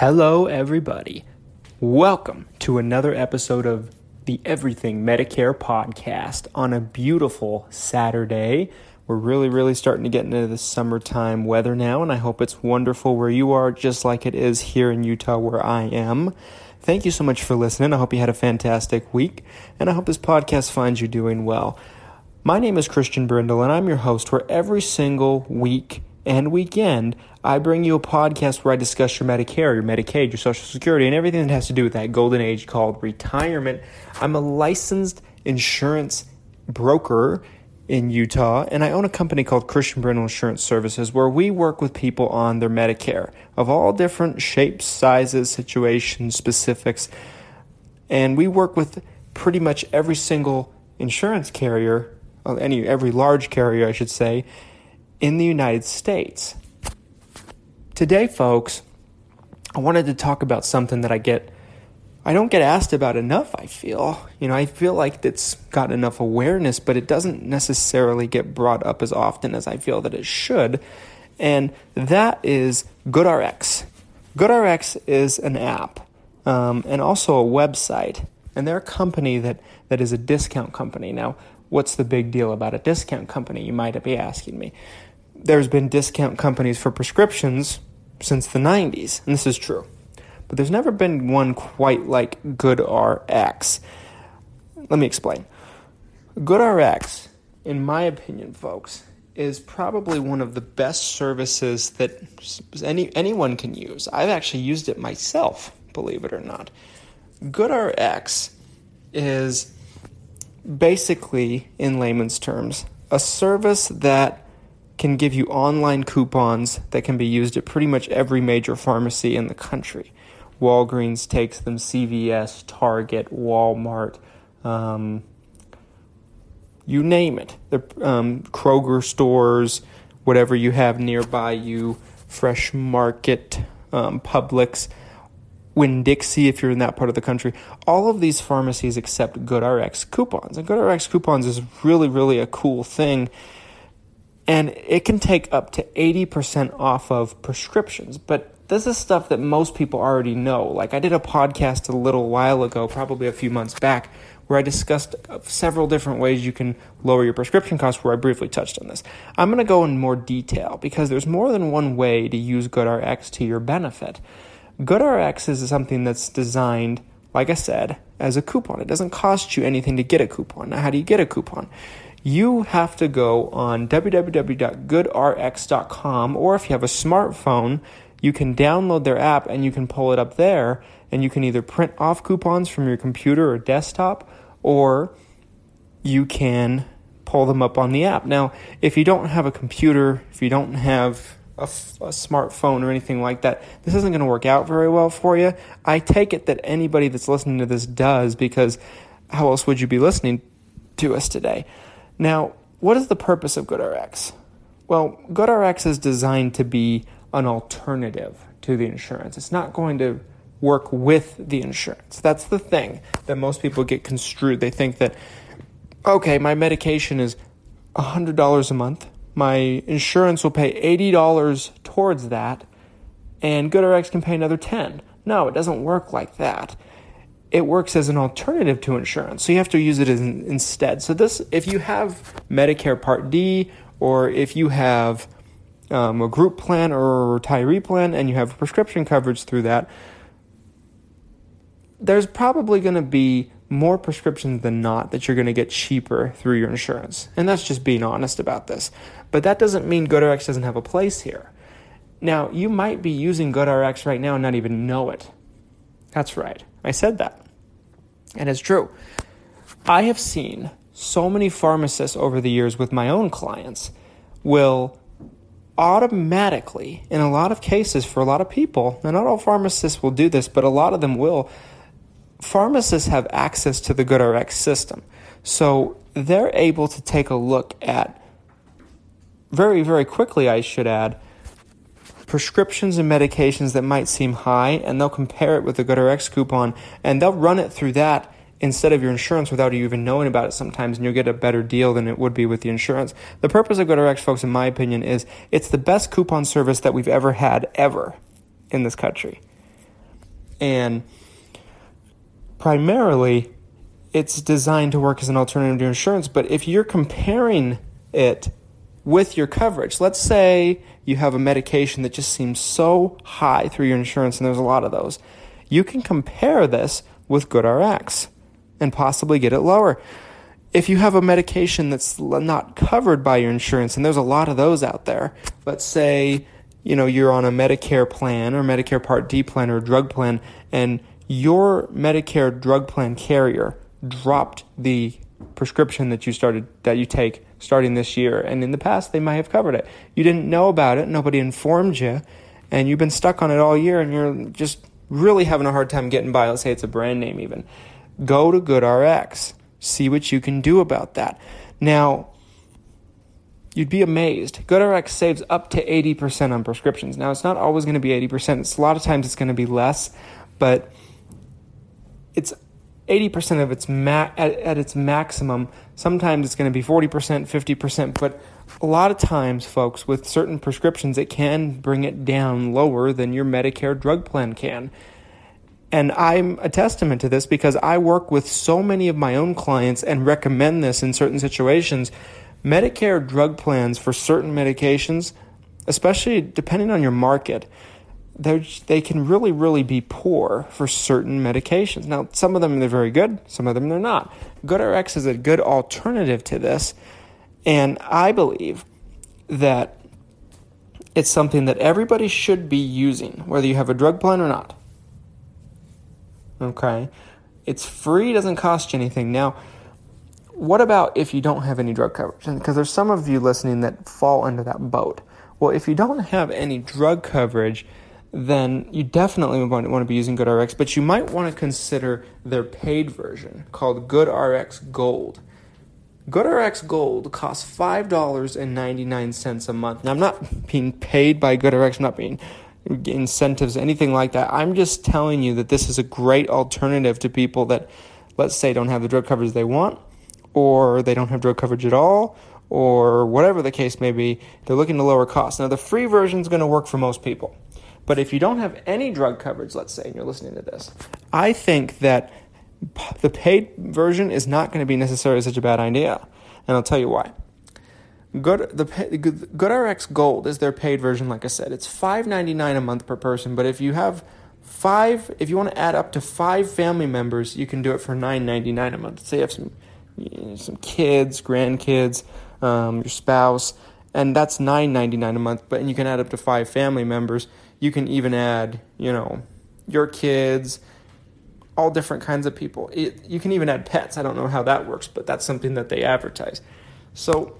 Hello, everybody. Welcome to another episode of the Everything Medicare podcast on a beautiful Saturday. We're really, really starting to get into the summertime weather now, and I hope it's wonderful where you are, just like it is here in Utah where I am. Thank you so much for listening. I hope you had a fantastic week, and I hope this podcast finds you doing well. My name is Christian Brindle, and I'm your host, where every single week and weekend, I bring you a podcast where I discuss your Medicare, your Medicaid, your Social Security, and everything that has to do with that golden age called retirement. I'm a licensed insurance broker in Utah, and I own a company called Christian Brindle Insurance Services where we work with people on their Medicare of all different shapes, sizes, situations, specifics. And we work with pretty much every single insurance carrier, uh, any every large carrier, I should say, in the United States. Today, folks, I wanted to talk about something that I get I don't get asked about enough, I feel. You know, I feel like it's got enough awareness, but it doesn't necessarily get brought up as often as I feel that it should. And that is GoodRx. GoodRx is an app um, and also a website. And they're a company that, that is a discount company. Now, what's the big deal about a discount company, you might be asking me? There's been discount companies for prescriptions since the 90s, and this is true but there's never been one quite like GoodRx. Let me explain. GoodRx, in my opinion, folks, is probably one of the best services that any anyone can use. I've actually used it myself, believe it or not. GoodRx is basically, in layman's terms, a service that can give you online coupons that can be used at pretty much every major pharmacy in the country. Walgreens takes them, CVS, Target, Walmart, um, you name it. The um, Kroger stores, whatever you have nearby you, Fresh Market, um, Publix, Winn Dixie, if you're in that part of the country. All of these pharmacies accept GoodRx coupons. And GoodRx coupons is really, really a cool thing. And it can take up to 80% off of prescriptions. But this is stuff that most people already know. Like I did a podcast a little while ago, probably a few months back, where I discussed uh, several different ways you can lower your prescription costs, where I briefly touched on this. I'm going to go in more detail because there's more than one way to use GoodRx to your benefit. GoodRx is something that's designed, like I said, as a coupon. It doesn't cost you anything to get a coupon. Now, how do you get a coupon? You have to go on www.goodrx.com, or if you have a smartphone, you can download their app and you can pull it up there and you can either print off coupons from your computer or desktop or you can pull them up on the app. Now, if you don't have a computer, if you don't have a, f- a smartphone or anything like that, this isn't going to work out very well for you. I take it that anybody that's listening to this does because how else would you be listening to us today? Now, what is the purpose of GoodRx? Well, GoodRx is designed to be an alternative to the insurance. It's not going to work with the insurance. That's the thing that most people get construed. They think that, okay, my medication is $100 a month, my insurance will pay $80 towards that, and GoodRx can pay another 10 No, it doesn't work like that. It works as an alternative to insurance, so you have to use it an, instead. So this, if you have Medicare Part D, or if you have um, a group plan or a retiree plan and you have prescription coverage through that, there's probably going to be more prescriptions than not that you're going to get cheaper through your insurance. And that's just being honest about this. But that doesn't mean GoodRx doesn't have a place here. Now, you might be using GoodRx right now and not even know it. That's right. I said that. And it's true. I have seen so many pharmacists over the years with my own clients will automatically, in a lot of cases, for a lot of people, and not all pharmacists will do this, but a lot of them will, pharmacists have access to the GoodRx system. So they're able to take a look at, very, very quickly, I should add, prescriptions and medications that might seem high, and they'll compare it with the GoodRx coupon, and they'll run it through that instead of your insurance without you even knowing about it sometimes, and you'll get a better deal than it would be with the insurance. The purpose of GoodRx, folks, in my opinion, is it's the best coupon service that we've ever had, ever, in this country. And primarily, it's designed to work as an alternative to insurance, but if you're comparing it with your coverage, let's say you have a medication that just seems so high through your insurance, and there's a lot of those, you can compare this with GoodRx and possibly get it lower. If you have a medication that's not covered by your insurance, and there's a lot of those out there, let's say you know you're on a Medicare plan or Medicare Part D plan or drug plan, and your Medicare drug plan carrier dropped the prescription that you started that you take starting this year, and in the past they might have covered it. You didn't know about it, nobody informed you, and you've been stuck on it all year, and you're just really having a hard time getting by. Let's say it's a brand name even go to GoodRx. See what you can do about that. Now, you'd be amazed. GoodRx saves up to 80% on prescriptions. Now, it's not always going to be 80%. It's a lot of times it's going to be less, but it's 80% of its ma- at, at its maximum. Sometimes it's going to be 40%, 50%, but a lot of times, folks, with certain prescriptions, it can bring it down lower than your Medicare drug plan can. And I'm a testament to this because I work with so many of my own clients and recommend this in certain situations. Medicare drug plans for certain medications, especially depending on your market, they can really, really be poor for certain medications. Now, some of them they're very good, some of them they're not. GoodRx is a good alternative to this, and I believe that it's something that everybody should be using, whether you have a drug plan or not. Okay? It's free, doesn't cost you anything. Now, what about if you don't have any drug coverage? Because there's some of you listening that fall under that boat. Well, if you don't have any drug coverage, then you definitely want to be using GoodRx, but you might want to consider their paid version called GoodRx Gold. GoodRx Gold costs $5.99 a month. Now, I'm not being paid by GoodRx, I'm not being incentives, anything like that. I'm just telling you that this is a great alternative to people that, let's say, don't have the drug coverage they want, or they don't have drug coverage at all, or whatever the case may be. They're looking to lower costs. Now, the free version is going to work for most people. But if you don't have any drug coverage, let's say, and you're listening to this, I think that the paid version is not going to be necessarily such a bad idea. And I'll tell you why. Good the GoodRx Gold is their paid version. Like I said, it's five ninety nine a month per person. But if you have five, if you want to add up to five family members, you can do it for nine ninety nine a month. Say you have some some kids, grandkids, um, your spouse, and that's nine ninety nine a month. But and you can add up to five family members. You can even add, you know, your kids, all different kinds of people. It, you can even add pets. I don't know how that works, but that's something that they advertise. So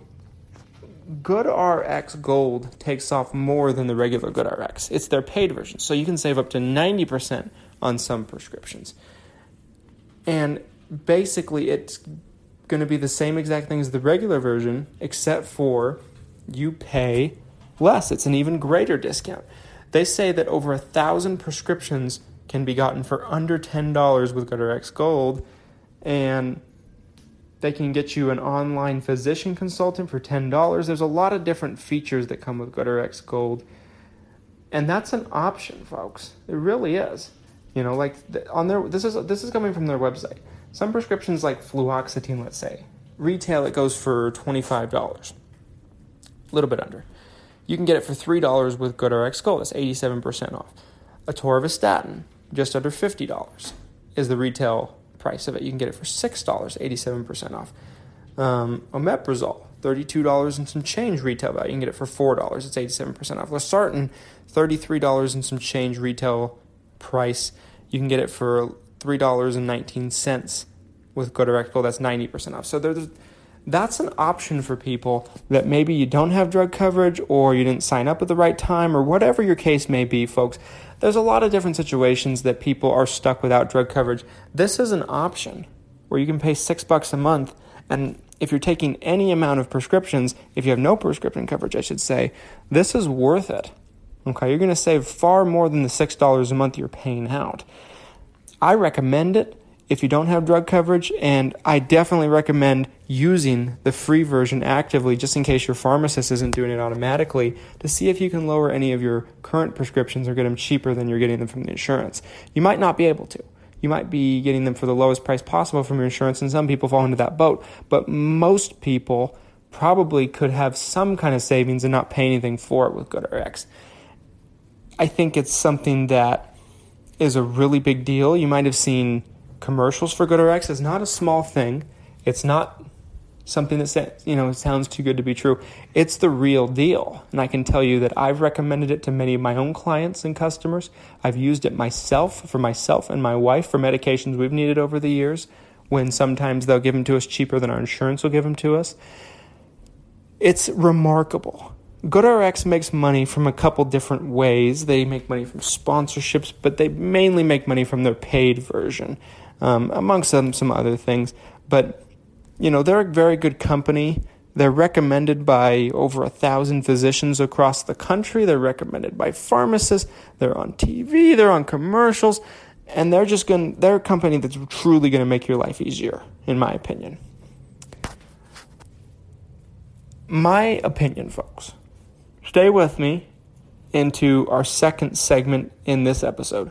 GoodRx Gold takes off more than the regular GoodRx. It's their paid version, so you can save up to 90% on some prescriptions. And basically, it's going to be the same exact thing as the regular version, except for you pay less. It's an even greater discount. They say that over a thousand prescriptions can be gotten for under $10 with GoodRx Gold, and they can get you an online physician consultant for $10. There's a lot of different features that come with GoodRx Gold. And that's an option, folks. It really is. You know, like on their this is this is coming from their website. Some prescriptions like fluoxetine, let's say, retail it goes for $25. A little bit under. You can get it for $3 with GoodRx Gold. That's 87% off. Atorvastatin, just under $50 is the retail price of it. You can get it for six dollars, eighty-seven percent off. Um, omeprazole, thirty-two dollars and some change retail value. You can get it for four dollars. It's eighty-seven percent off. Losartan, thirty-three dollars and some change retail price. You can get it for three dollars and nineteen cents with GoodRx. Well, that's 90% off. So there's that's an option for people that maybe you don't have drug coverage or you didn't sign up at the right time or whatever your case may be, folks. There's a lot of different situations that people are stuck without drug coverage. This is an option where you can pay six bucks a month and if you're taking any amount of prescriptions, if you have no prescription coverage, I should say, this is worth it. Okay, you're going to save far more than the $6 a month you're paying out. I recommend it if you don't have drug coverage, and I definitely recommend using the free version actively just in case your pharmacist isn't doing it automatically to see if you can lower any of your current prescriptions or get them cheaper than you're getting them from the insurance. You might not be able to. You might be getting them for the lowest price possible from your insurance, and some people fall into that boat. But most people probably could have some kind of savings and not pay anything for it with GoodRx. I think it's something that is a really big deal. You might have seen commercials for GoodRx is not a small thing. It's not something that you know sounds too good to be true. It's the real deal, and I can tell you that I've recommended it to many of my own clients and customers. I've used it myself for myself and my wife for medications we've needed over the years. When sometimes they'll give them to us cheaper than our insurance will give them to us. It's remarkable. GoodRx makes money from a couple different ways. They make money from sponsorships, but they mainly make money from their paid version um, amongst some, some other things. But, you know, they're a very good company. They're recommended by over a thousand physicians across the country. They're recommended by pharmacists. They're on TV. They're on commercials. And they're just going to, they're a company that's truly going to make your life easier, in my opinion. My opinion, folks. Stay with me into our second segment in this episode.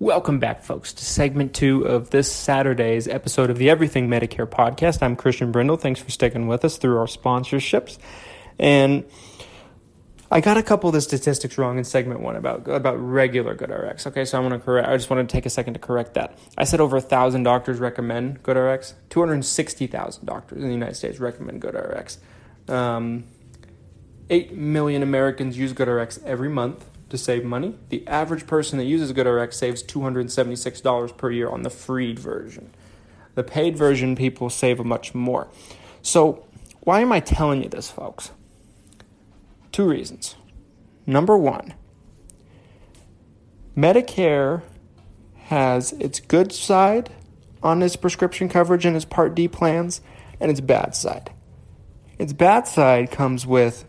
Welcome back, folks, to segment two of this Saturday's episode of the Everything Medicare podcast. I'm Christian Brindle. Thanks for sticking with us through our sponsorships. And I got a couple of the statistics wrong in segment one about about regular GoodRx. Okay, so I want to correct. I just want to take a second to correct that. I said over a thousand doctors recommend GoodRx. Two hundred sixty thousand doctors in the United States recommend GoodRx. Um, Eight million Americans use GoodRx every month to save money. The average person that uses GoodRx saves $276 per year on the free version. The paid version, people save a much more. So, why am I telling you this, folks? Two reasons. Number one, Medicare has its good side on its prescription coverage and its Part D plans, and its bad side. Its bad side comes with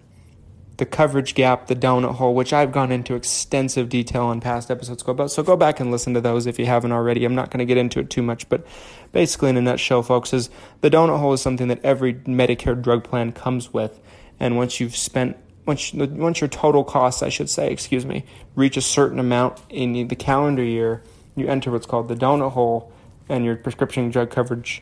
the coverage gap, the donut hole, which I've gone into extensive detail on past episodes. Go about, so go back and listen to those if you haven't already. I'm not going to get into it too much, but basically, in a nutshell, folks, is the donut hole is something that every Medicare drug plan comes with, and once you've spent once once your total costs, I should say, excuse me, reach a certain amount in the calendar year, you enter what's called the donut hole, and your prescription drug coverage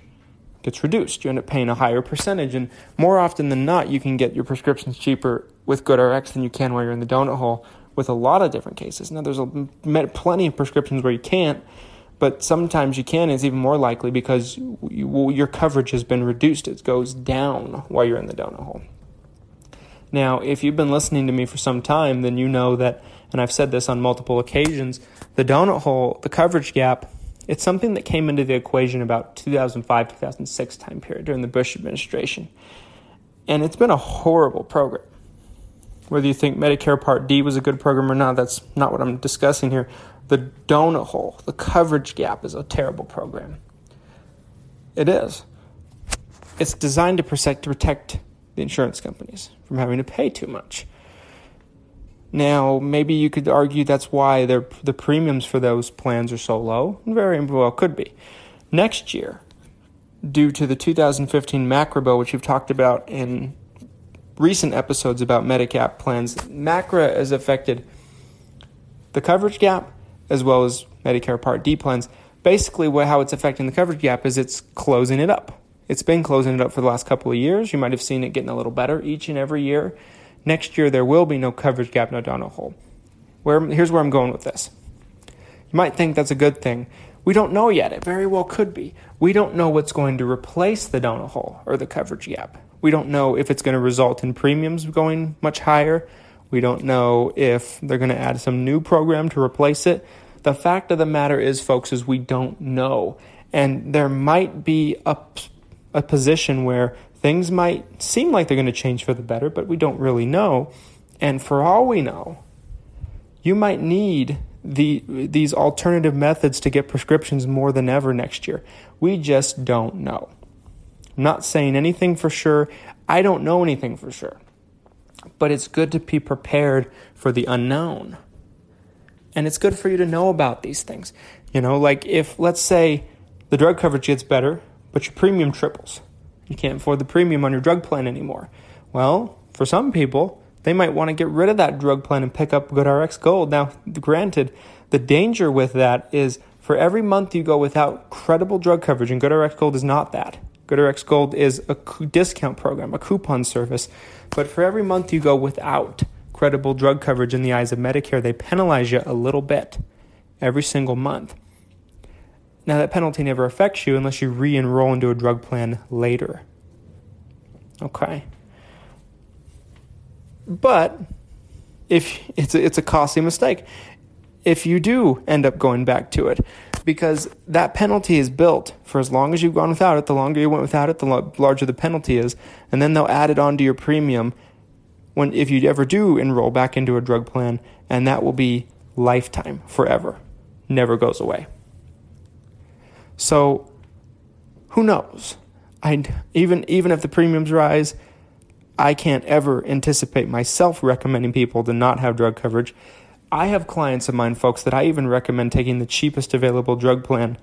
gets reduced. You end up paying a higher percentage, and more often than not, you can get your prescriptions cheaper with GoodRx than you can while you're in the donut hole with a lot of different cases. Now, there's a, plenty of prescriptions where you can't, but sometimes you can. It's even more likely because you, well, your coverage has been reduced. It goes down while you're in the donut hole. Now, if you've been listening to me for some time, then you know that, and I've said this on multiple occasions, the donut hole, the coverage gap, it's something that came into the equation about 2005 2006 time period during the Bush administration. And it's been a horrible program. Whether you think Medicare Part D was a good program or not, that's not what I'm discussing here. The donut hole, the coverage gap is a terrible program. It is. It's designed to protect, to protect the insurance companies from having to pay too much. Now, maybe you could argue that's why the premiums for those plans are so low. Very well could be. Next year, due to the 2015 MACRA bill, which we've talked about in recent episodes about Medigap plans, MACRA has affected the coverage gap as well as Medicare Part D plans. Basically, what, how it's affecting the coverage gap is it's closing it up. It's been closing it up for the last couple of years. You might have seen it getting a little better each and every year. Next year, there will be no coverage gap, no donut hole. Where, here's where I'm going with this. You might think that's a good thing. We don't know yet. It very well could be. We don't know what's going to replace the donut hole or the coverage gap. We don't know if it's going to result in premiums going much higher. We don't know if they're going to add some new program to replace it. The fact of the matter is, folks, is we don't know. And there might be a, a position where things might seem like they're going to change for the better, but we don't really know. And for all we know, you might need the these alternative methods to get prescriptions more than ever next year. We just don't know. Not saying anything for sure. I don't know anything for sure. But it's good to be prepared for the unknown. And it's good for you to know about these things. You know, like if let's say the drug coverage gets better, but your premium triples. You can't afford the premium on your drug plan anymore. Well, for some people, they might want to get rid of that drug plan and pick up GoodRx Gold. Now, granted, the danger with that is for every month you go without credible drug coverage, and GoodRx Gold is not that. GoodRx Gold is a discount program, a coupon service. But for every month you go without credible drug coverage in the eyes of Medicare, they penalize you a little bit every single month. Now, that penalty never affects you unless you re enroll into a drug plan later. Okay. But if it's a, it's a costly mistake if you do end up going back to it because that penalty is built for as long as you've gone without it the longer you went without it the larger the penalty is. And then they'll add it onto your premium when if you ever do enroll back into a drug plan and that will be lifetime forever. Never goes away. So who knows? I even even if the premiums rise I can't ever anticipate myself recommending people to not have drug coverage. I have clients of mine, folks, that I even recommend taking the cheapest available drug plan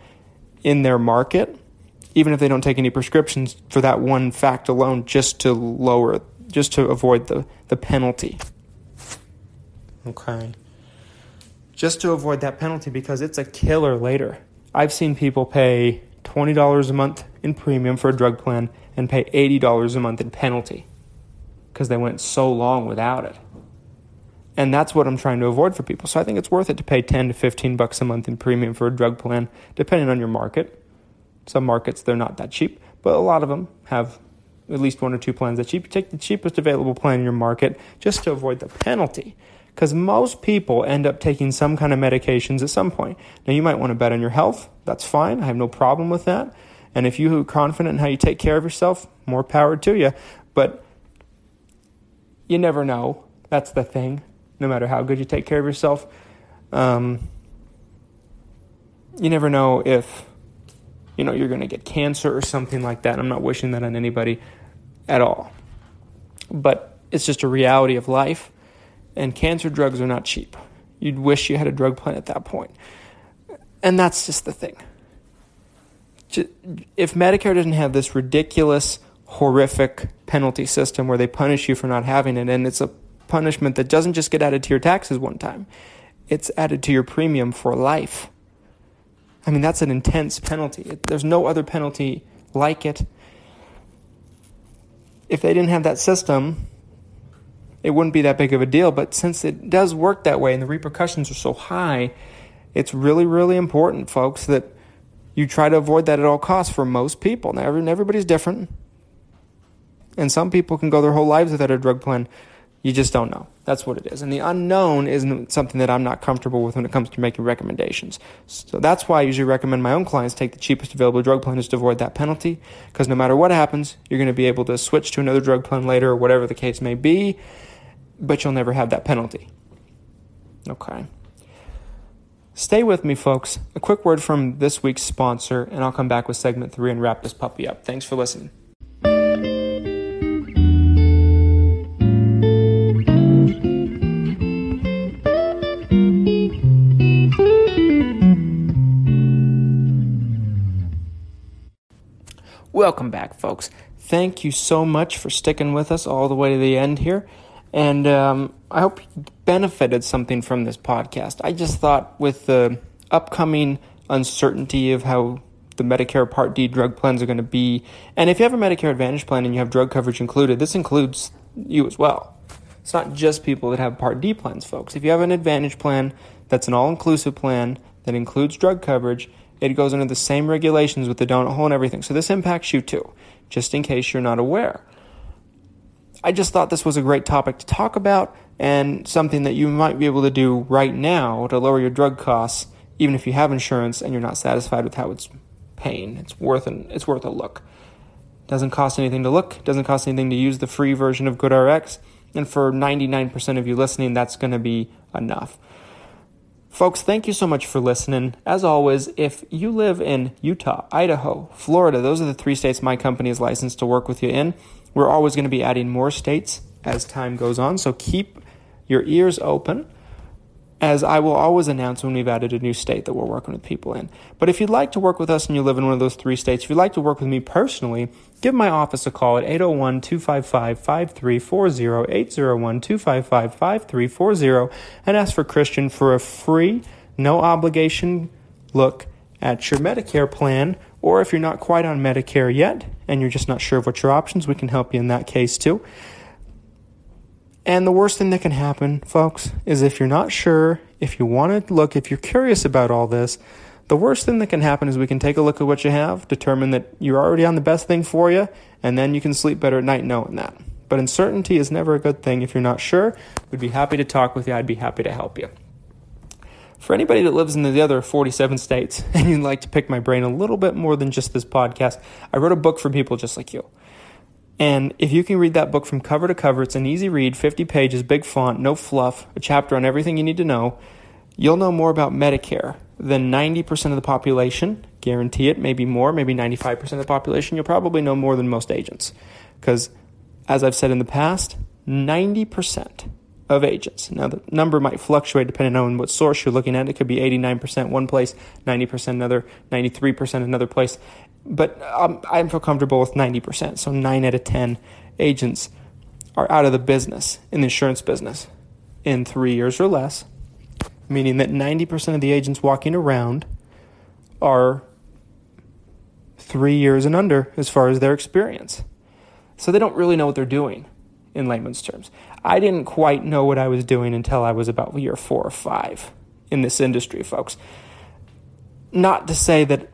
in their market, even if they don't take any prescriptions for that one fact alone, just to lower, just to avoid the, the penalty. Okay. Just to avoid that penalty because it's a killer later. I've seen people pay $20 a month in premium for a drug plan and pay $80 a month in penalty because they went so long without it. And that's what I'm trying to avoid for people. So I think it's worth it to pay 10 to 15 bucks a month in premium for a drug plan, depending on your market. Some markets, they're not that cheap, but a lot of them have at least one or two plans that cheap. Take the cheapest available plan in your market just to avoid the penalty. Because most people end up taking some kind of medications at some point. Now, you might want to bet on your health. That's fine. I have no problem with that. And if you're confident in how you take care of yourself, more power to you. But you never know. That's the thing. No matter how good you take care of yourself, um, you never know if you know you're going to get cancer or something like that. I'm not wishing that on anybody at all, but it's just a reality of life. And cancer drugs are not cheap. You'd wish you had a drug plan at that point, and that's just the thing. If Medicare doesn't have this ridiculous horrific penalty system where they punish you for not having it. And it's a punishment that doesn't just get added to your taxes one time, it's added to your premium for life. I mean, that's an intense penalty. There's no other penalty like it. If they didn't have that system, it wouldn't be that big of a deal. But since it does work that way and the repercussions are so high, it's really, really important, folks, that you try to avoid that at all costs for most people. Now, everybody's different. And some people can go their whole lives without a drug plan. You just don't know. That's what it is. And the unknown isn't something that I'm not comfortable with when it comes to making recommendations. So that's why I usually recommend my own clients take the cheapest available drug plan just to avoid that penalty. Because no matter what happens, you're going to be able to switch to another drug plan later or whatever the case may be, but you'll never have that penalty. Okay. Stay with me, folks. A quick word from this week's sponsor, and I'll come back with segment three and wrap this puppy up. Thanks for listening. Welcome back, folks. thank you so much for sticking with us all the way to the end here. And um, I hope you benefited something from this podcast. I just thought with the upcoming uncertainty of how the Medicare Part D drug plans are going to be, and if you have a Medicare Advantage plan and you have drug coverage included, this includes you as well. It's not just people that have Part D plans, folks. If you have an Advantage plan that's an all inclusive plan that includes drug coverage, it goes under the same regulations with the donut hole and everything. So this impacts you too, just in case you're not aware. I just thought this was a great topic to talk about and something that you might be able to do right now to lower your drug costs, even if you have insurance and you're not satisfied with how it's paying. It's worth an, it's worth a look. Doesn't cost anything to look, doesn't cost anything to use the free version of GoodRx, and for 99% of you listening, that's going to be enough. Folks, thank you so much for listening. As always, if you live in Utah, Idaho, Florida, those are the three states my company is licensed to work with you in. We're always going to be adding more states as time goes on, so keep your ears open as I will always announce when we've added a new state that we're working with people in. But if you'd like to work with us and you live in one of those three states, if you'd like to work with me personally, give my office a call at 801 255 5340, 801 255 5340, and ask for Christian for a free, no obligation look at your Medicare plan. Or if you're not quite on Medicare yet and you're just not sure of what your options, we can help you in that case too. And the worst thing that can happen, folks, is if you're not sure, if you want to look, if you're curious about all this, the worst thing that can happen is we can take a look at what you have, determine that you're already on the best thing for you, and then you can sleep better at night knowing that. But uncertainty is never a good thing. If you're not sure, we'd be happy to talk with you. I'd be happy to help you. For anybody that lives in the other 47 states and you'd like to pick my brain a little bit more than just this podcast, I wrote a book for people just like you. And if you can read that book from cover to cover, it's an easy read, 50 pages, big font, no fluff, a chapter on everything you need to know. You'll know more about Medicare than 90% of the population. Guarantee it, maybe more, maybe 95% of the population. You'll probably know more than most agents. Because, as I've said in the past, 90% of agents. Now, the number might fluctuate depending on what source you're looking at. It could be 89% one place, 90% another, 93% another place but um, I feel comfortable with 90%. So 9 out of 10 agents are out of the business, in the insurance business, in three years or less, meaning that 90% of the agents walking around are three years and under as far as their experience. So they don't really know what they're doing in layman's terms. I didn't quite know what I was doing until I was about year four or five in this industry, folks. Not to say that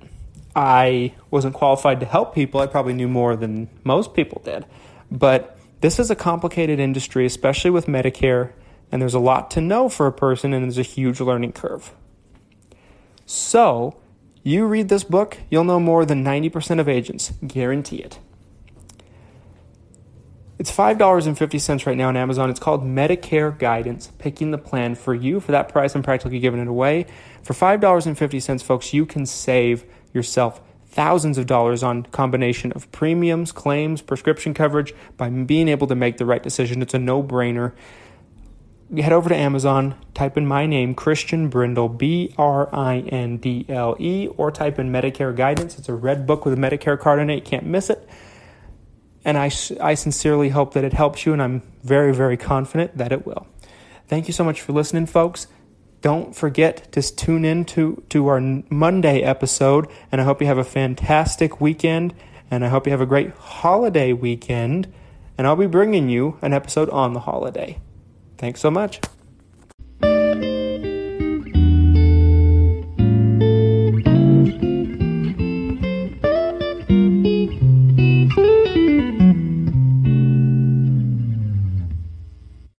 I wasn't qualified to help people. I probably knew more than most people did. But this is a complicated industry, especially with Medicare, and there's a lot to know for a person, and there's a huge learning curve. So, you read this book, you'll know more than 90% of agents. Guarantee it. It's $5.50 right now on Amazon. It's called Medicare Guidance, picking the plan for you. For that price, I'm practically giving it away. For $5.50, folks, you can save yourself thousands of dollars on combination of premiums, claims, prescription coverage by being able to make the right decision. It's a no-brainer. Head over to Amazon, type in my name, Christian Brindle, B R I N D L E, or type in Medicare Guidance. It's a red book with a Medicare card in it. You can't miss it. And I, I sincerely hope that it helps you, and I'm very, very confident that it will. Thank you so much for listening, folks. Don't forget to tune in to, to our Monday episode, and I hope you have a fantastic weekend, and I hope you have a great holiday weekend, and I'll be bringing you an episode on the holiday. Thanks so much.